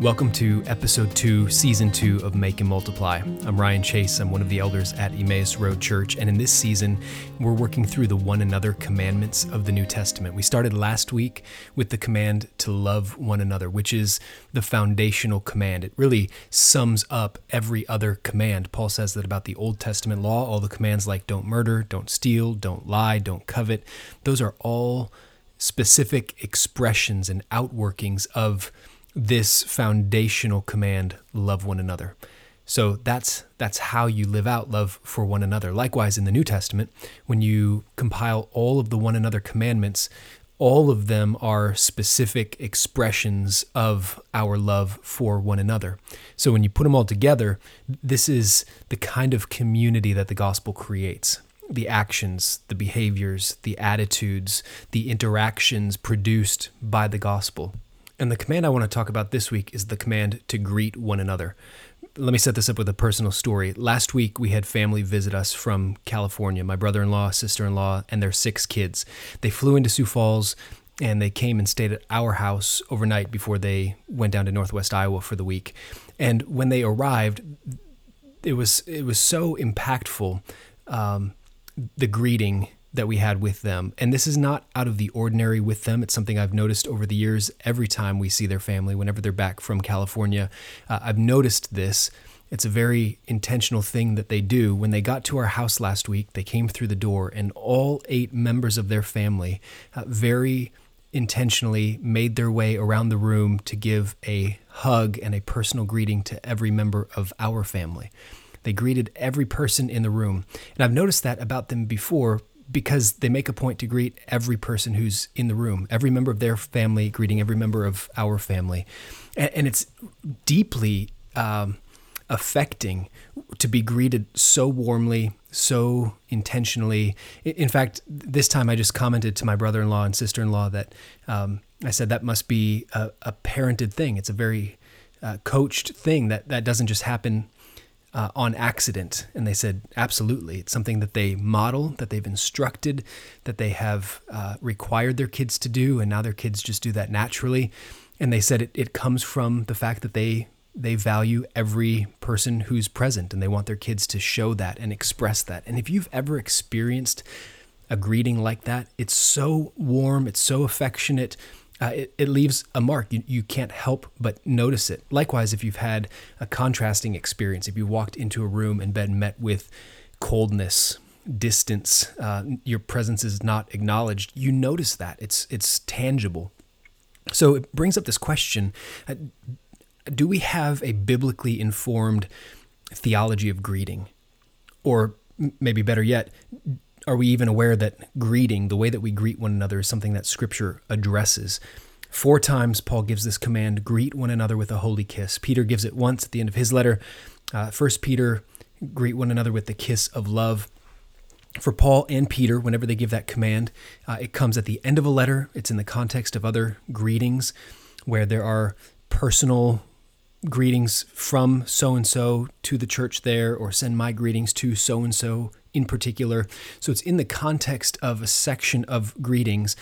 Welcome to episode two, season two of Make and Multiply. I'm Ryan Chase. I'm one of the elders at Emmaus Road Church, and in this season, we're working through the one another commandments of the New Testament. We started last week with the command to love one another, which is the foundational command. It really sums up every other command. Paul says that about the Old Testament law, all the commands like don't murder, don't steal, don't lie, don't covet, those are all specific expressions and outworkings of this foundational command love one another so that's that's how you live out love for one another likewise in the new testament when you compile all of the one another commandments all of them are specific expressions of our love for one another. So when you put them all together, this is the kind of community that the gospel creates. The actions, the behaviors, the attitudes, the interactions produced by the gospel. And the command I want to talk about this week is the command to greet one another. Let me set this up with a personal story. Last week, we had family visit us from California my brother in law, sister in law, and their six kids. They flew into Sioux Falls and they came and stayed at our house overnight before they went down to Northwest Iowa for the week. And when they arrived, it was it was so impactful um, the greeting that we had with them. And this is not out of the ordinary with them. It's something I've noticed over the years every time we see their family, whenever they're back from California. Uh, I've noticed this. It's a very intentional thing that they do. When they got to our house last week, they came through the door, and all eight members of their family uh, very intentionally made their way around the room to give a hug and a personal greeting to every member of our family. They greeted every person in the room. And I've noticed that about them before, because they make a point to greet every person who's in the room, every member of their family, greeting every member of our family. And, and it's deeply um, affecting to be greeted so warmly, so intentionally. In fact, this time I just commented to my brother in law and sister in law that um, I said that must be a, a, parented thing. It's a very uh, coached thing that, that doesn't just happen uh, on accident? And they said, absolutely. It's something that they model, that they've instructed, that they have uh, required their kids to do, and now their kids just do that naturally. And they said it, it comes from the fact that they they value every person who's present and they want their kids to show that and express that. And if you've ever experienced a greeting like that, it's so warm, it's so affectionate, uh, it, it leaves a mark. You, you can't help but notice it. Likewise, if you've had a contrasting experience, if you walked into a room and been met with coldness, distance, uh, your presence is not acknowledged, you notice that. It's, it's tangible. So it brings up this question uh, Do we have a biblically informed theology of greeting? Or maybe better yet, are we even aware that greeting, the way that we greet one another, is something that Scripture addresses? Four times Paul gives this command greet one another with a holy kiss. Peter gives it once at the end of his letter. Uh, First Peter, greet one another with the kiss of love. For Paul and Peter, whenever they give that command, uh, it comes at the end of a letter. It's in the context of other greetings where there are personal greetings from so and so to the church there, or send my greetings to so and so in particular. So it's in the context of a section of greetings.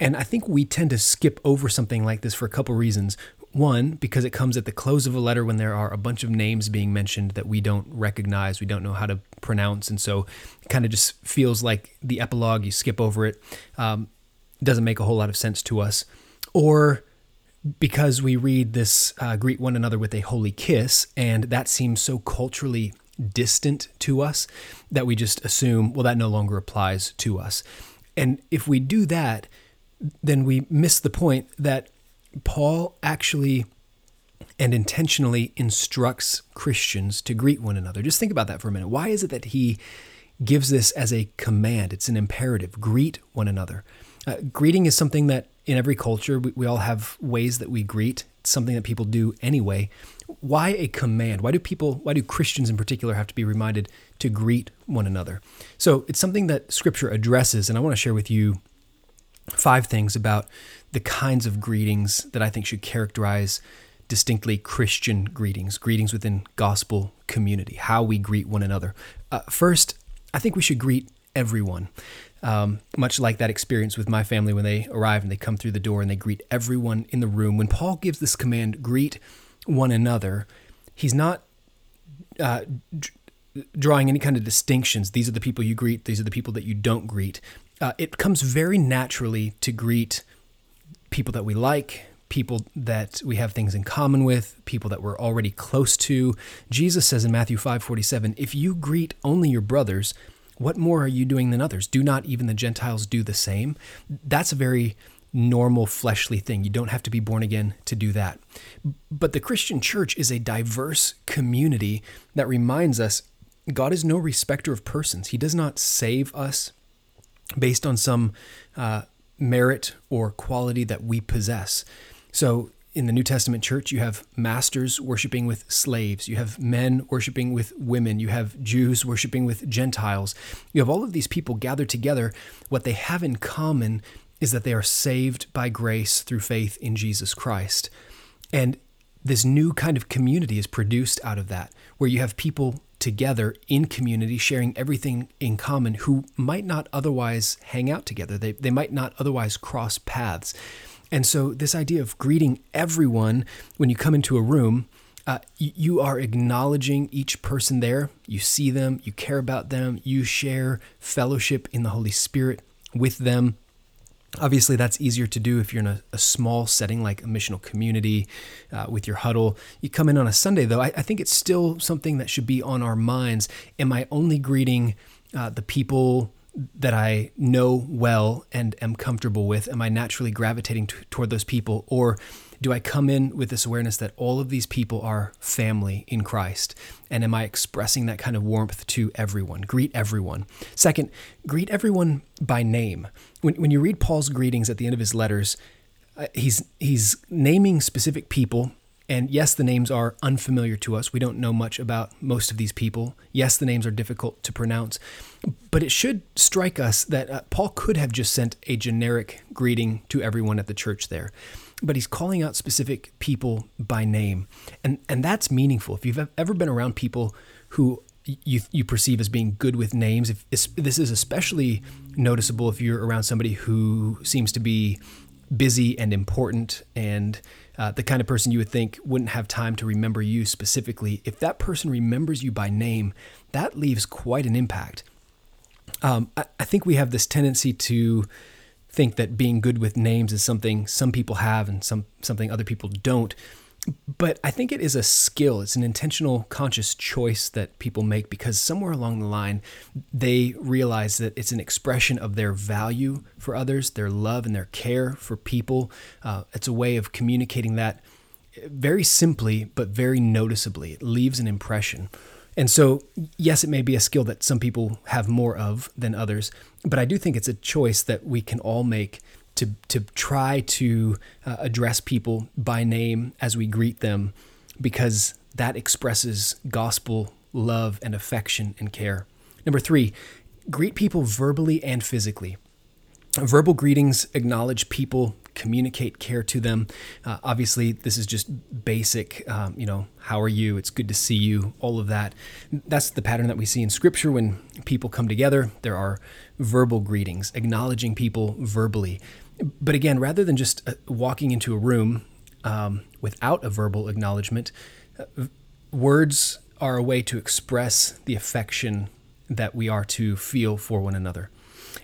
And I think we tend to skip over something like this for a couple reasons. One, because it comes at the close of a letter when there are a bunch of names being mentioned that we don't recognize, we don't know how to pronounce. And so it kind of just feels like the epilogue, you skip over it. Um, doesn't make a whole lot of sense to us. Or because we read this uh, greet one another with a holy kiss, and that seems so culturally distant to us that we just assume, well, that no longer applies to us. And if we do that, then we miss the point that Paul actually and intentionally instructs Christians to greet one another. Just think about that for a minute. Why is it that he gives this as a command? It's an imperative greet one another. Uh, greeting is something that in every culture we, we all have ways that we greet. It's something that people do anyway. Why a command? Why do people, why do Christians in particular have to be reminded to greet one another? So it's something that Scripture addresses, and I want to share with you five things about the kinds of greetings that I think should characterize distinctly Christian greetings, greetings within gospel community, how we greet one another. Uh, first, I think we should greet everyone. Um, much like that experience with my family when they arrive and they come through the door and they greet everyone in the room. When Paul gives this command, greet one another, he's not uh, d- drawing any kind of distinctions. These are the people you greet, these are the people that you don't greet. Uh, it comes very naturally to greet people that we like, people that we have things in common with, people that we're already close to. Jesus says in Matthew 5:47, "If you greet only your brothers, what more are you doing than others? Do not even the Gentiles do the same?" That's a very normal fleshly thing. You don't have to be born again to do that. But the Christian church is a diverse community that reminds us God is no respecter of persons. He does not save us based on some uh, merit or quality that we possess. So in the New Testament church, you have masters worshiping with slaves, you have men worshiping with women, you have Jews worshiping with Gentiles. You have all of these people gathered together. What they have in common is that they are saved by grace through faith in Jesus Christ. And this new kind of community is produced out of that, where you have people together in community, sharing everything in common, who might not otherwise hang out together. They, they might not otherwise cross paths. And so, this idea of greeting everyone when you come into a room, uh, you are acknowledging each person there. You see them, you care about them, you share fellowship in the Holy Spirit with them. Obviously, that's easier to do if you're in a, a small setting like a missional community uh, with your huddle. You come in on a Sunday, though, I, I, think it's still something that should be on our minds. Am I only greeting uh, the people that I know well and am comfortable with? Am I naturally gravitating t- toward those people? Or do I come in with this awareness that all of these people are family in Christ? And am I expressing that kind of warmth to everyone? Greet everyone. Second, greet everyone by name. When, when you read Paul's greetings at the end of his letters, uh, he's, he's naming specific people and yes, the names are unfamiliar to us. We don't know much about most of these people. Yes, the names are difficult to pronounce. But it should strike us that uh, Paul could have just sent a generic greeting to everyone at the church there. But he's calling out specific people by name. And, and that's meaningful. If you've ever been around people who you, you perceive as being good with names, if this is especially noticeable if you're around somebody who seems to be busy and important and uh, the kind of person you would think wouldn't have time to remember you specifically, if that person remembers you by name, that leaves quite an impact. Um, I, I think we have this tendency to think that being good with names is something some people have and some something other people don't but I think it is a skill. It's an intentional, conscious choice that people make because somewhere along the line, they realize that it's an expression of their value for others, their love and their care for people. Uh, it's a way of communicating that very simply, but very noticeably. It leaves an impression. And so, yes, it may be a skill that some people have more of than others, but I do think it's a choice that we can all make to to try to uh, address people by name as we greet them because that expresses gospel love and affection and care. Number 3, greet people verbally and physically. Verbal greetings acknowledge people, communicate care to them. Uh, obviously, this is just basic, um, you know, how are you? It's good to see you, all of that. That's the pattern that we see in Scripture when people come together. There are verbal greetings, acknowledging people verbally. But again, rather than just uh, walking into a room um, without a verbal acknowledgement, uh, words are a way to express the affection that we are to feel for one another.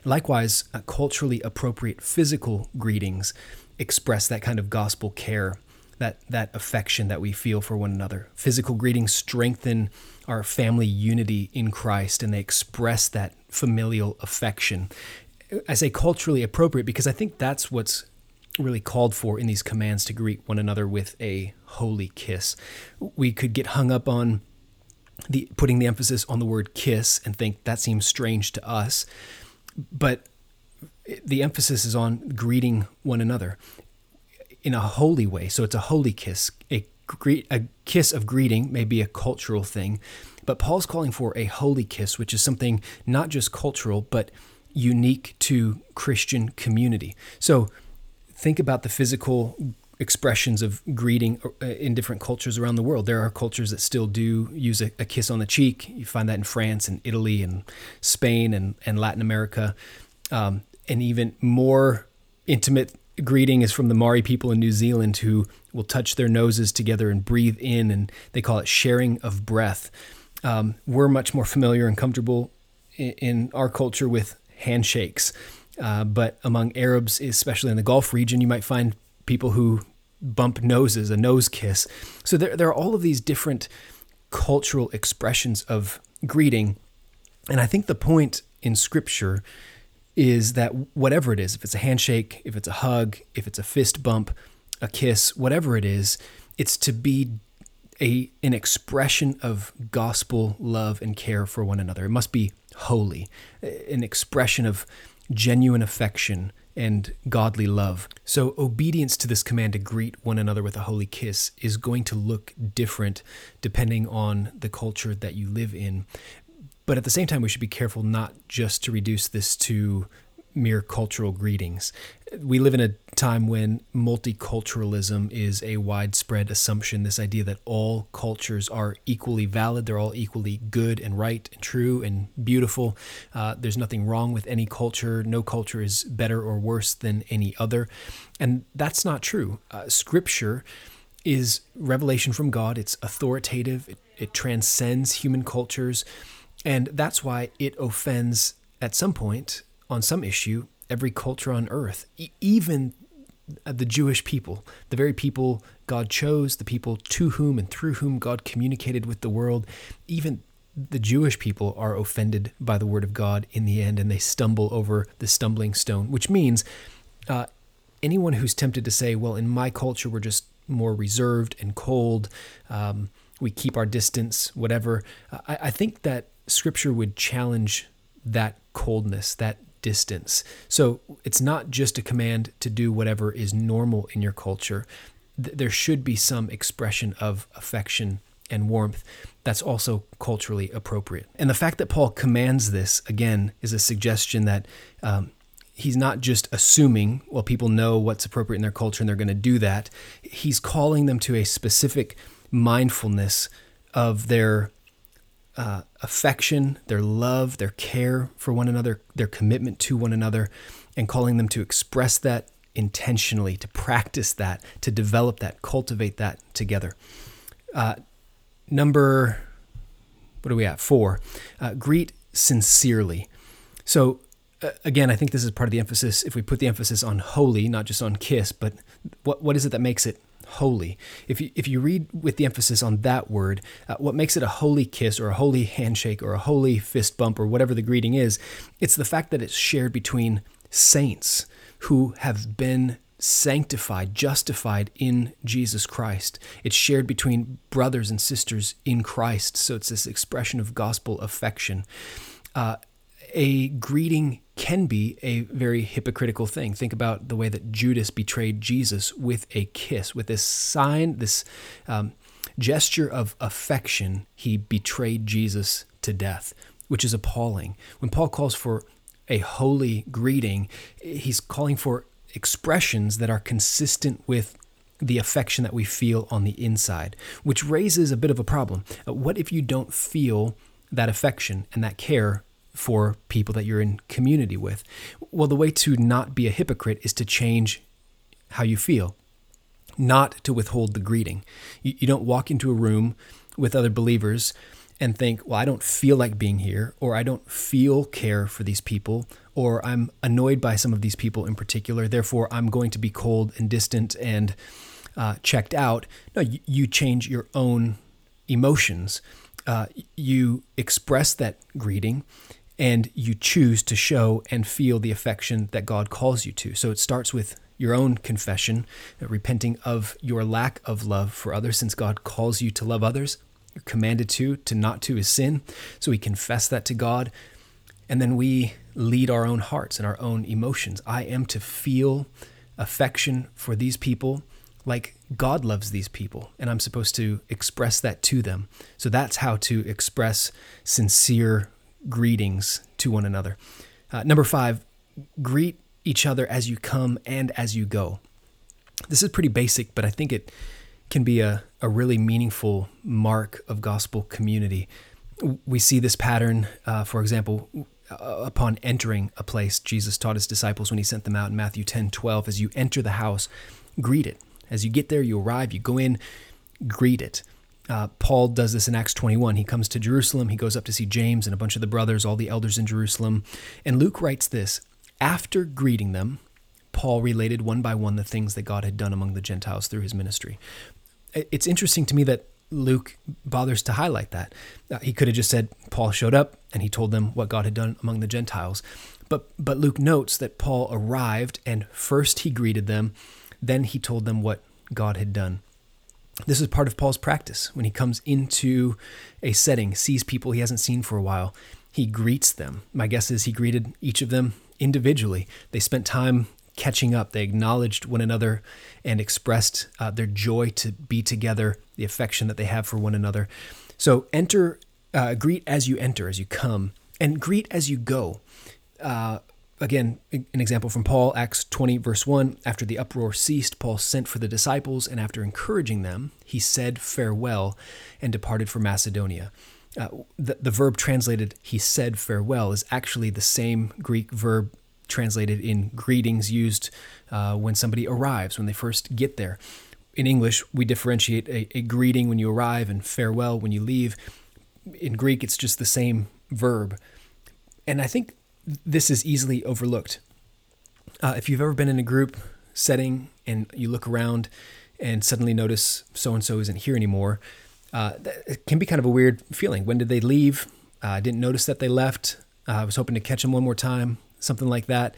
Likewise, culturally appropriate physical greetings express that kind of gospel care, that, that affection that we feel for one another. Physical greetings strengthen our family unity in Christ and they express that familial affection. I say culturally appropriate because I think that's what's really called for in these commands to greet one another with a holy kiss. We could get hung up on the putting the emphasis on the word kiss and think that seems strange to us. But the emphasis is on greeting one another in a holy way. So it's a holy kiss. A, a kiss of greeting may be a cultural thing, but Paul's calling for a holy kiss, which is something not just cultural, but unique to Christian community. So think about the physical expressions of greeting uh, in different cultures around the world. There are cultures that still do use a, a, kiss on the cheek. You find that in France and Italy and Spain and, and Latin America. Um, and even more intimate greeting is from the Maori people in New Zealand who will touch their noses together and breathe in, and they call it sharing of breath. Um, we're much more familiar and comfortable in, in our culture with handshakes. Uh, but among Arabs, especially in the Gulf region, you might find people who bump noses, a nose kiss. So there, there are all of these different cultural expressions of greeting. And I think the point in Scripture is that whatever it is, if it's a handshake, if it's a hug, if it's a fist bump, a kiss, whatever it is, it's to be a an expression of gospel love and care for one another. It must be holy, an expression of genuine affection and godly love. So, obedience to this command to greet one another with a holy kiss is going to look different depending on the culture that you live in. But at the same time, we should be careful not just to reduce this to mere cultural greetings. We live in a time when multiculturalism is a widespread assumption. This idea that all cultures are equally valid, they're all equally good and right and true and beautiful. Uh, there's nothing wrong with any culture. No culture is better or worse than any other. And that's not true. Uh, scripture is revelation from God, it's authoritative, it, it transcends human cultures. And that's why it offends at some point on some issue every culture on earth, e- even the Jewish people, the very people God chose, the people to whom and through whom God communicated with the world, even the Jewish people are offended by the word of God in the end and they stumble over the stumbling stone, which means uh, anyone who's tempted to say, well, in my culture, we're just more reserved and cold, um, we keep our distance, whatever, I, I think that scripture would challenge that coldness, that distance. So it's not just a command to do whatever is normal in your culture. There should be some expression of affection and warmth that's also culturally appropriate. And the fact that Paul commands this, again, is a suggestion that um, he's not just assuming, well, people know what's appropriate in their culture and they're going to do that. He's calling them to a specific mindfulness of their uh, affection, their love, their care for one another, their commitment to one another, and calling them to express that intentionally, to practice that, to develop that, cultivate that together. Uh, number, what are we at? Four, uh, greet sincerely. So, uh, again, I think this is part of the emphasis. If we put the emphasis on holy, not just on kiss, but what, what is it that makes it holy. If you, if you read with the emphasis on that word, uh, what makes it a holy kiss or a holy handshake or a holy fist bump or whatever the greeting is, it's the fact that it's shared between saints who have been sanctified, justified in Jesus Christ. It's shared between brothers and sisters in Christ. So it's this expression of gospel affection. Uh, a greeting can be a very hypocritical thing. Think about the way that Judas betrayed Jesus with a kiss, with this sign, this um, gesture of affection. He betrayed Jesus to death, which is appalling. When Paul calls for a holy greeting, he's calling for expressions that are consistent with the affection that we feel on the inside, which raises a bit of a problem. Uh, what if you don't feel that affection and that care for people that you're in community with. Well, the way to not be a hypocrite is to change how you feel, not to withhold the greeting. You, you don't walk into a room with other believers and think, well, I don't feel like being here, or I don't feel care for these people, or I'm annoyed by some of these people in particular, therefore I'm going to be cold and distant and uh, checked out. No, you, you change your own emotions. Uh, you express that greeting and you choose to show and feel the affection that God calls you to. So it starts with your own confession, uh, repenting of your lack of love for others, since God calls you to love others. You're commanded to, to not to is sin. So we confess that to God. and then we lead our own hearts and our own emotions. I am to feel affection for these people like God loves these people, and I'm supposed to express that to them. So that's how to express sincere greetings to one another. Uh, number five, greet each other as you come and as you go. This is pretty basic, but I think it can be a, a really meaningful mark of gospel community. We see this pattern, uh, for example, uh, upon entering a place. Jesus taught his disciples when he sent them out in Matthew 10 12, as you enter the house, greet it. As you get there, you arrive, you go in, greet it. Uh, Paul does this in Acts 21. He comes to Jerusalem, he goes up to see James and a bunch of the brothers, all the elders in Jerusalem. And Luke writes this After greeting them, Paul related one by one the things that God had done among the Gentiles through his ministry. It's interesting to me that Luke bothers to highlight that. Uh, he could have just said Paul showed up and he told them what God had done among the Gentiles. But but Luke notes that Paul arrived and first he greeted them, then he told them what God had done. This is part of Paul's practice. When he comes into a setting, sees people he hasn't seen for a while, he greets them. My guess is he greeted each of them individually. They spent time catching up. They acknowledged one another and expressed uh, their joy to be together, the affection that they have for one another. So enter, uh, greet as you enter, as you come, and greet as you go. Uh, again, an example from Paul, Acts 20, verse 1. After the uproar ceased, Paul sent for the disciples, and after encouraging them, he said farewell and departed for Macedonia. Uh, the, the verb translated, he said farewell, is actually the same Greek verb translated in greetings used uh, when somebody arrives, when they first get there. In English, we differentiate a, a greeting when you arrive and farewell when you leave. In Greek, it's just the same verb. And I think this is easily overlooked. Uh, if you've ever been in a group setting and you look around and suddenly notice so and so isn't here anymore, uh, it can be kind of a weird feeling. When did they leave? Uh, I didn't notice that they left. Uh, I was hoping to catch them one more time something like that.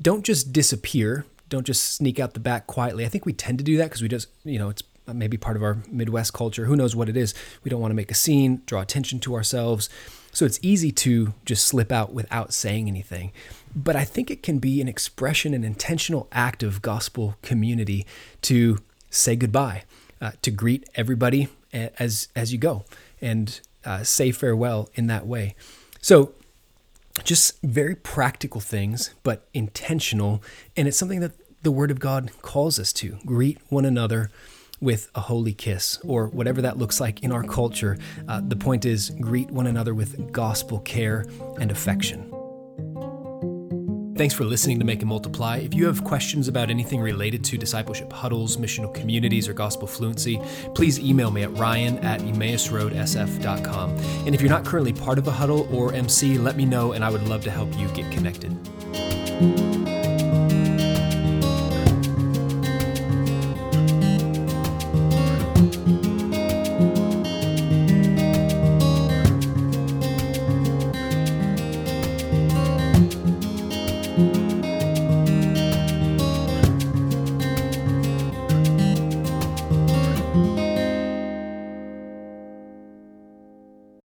Don't just disappear. Don't just sneak out the back quietly. I think we tend to do that because we just, you know, it's maybe part of our Midwest culture. Who knows what it is? We don't want to make a scene, draw attention to ourselves. So it's easy to just slip out without saying anything. But I think it can be an expression, an intentional act of gospel community to say goodbye, uh, to greet everybody as as you go, and uh, say farewell in that way. So just very practical things, but intentional. And it's something that the Word of God calls us to greet one another with a holy kiss, or whatever that looks like in our culture. Uh, the point is, greet one another with gospel care and affection. Thanks for listening to Make and Multiply. If you have questions about anything related to discipleship huddles, missional communities, or gospel fluency, please email me at ryan at emmausroadsf.com. And if you're not currently part of a huddle or MC, let me know and I would love to help you get connected.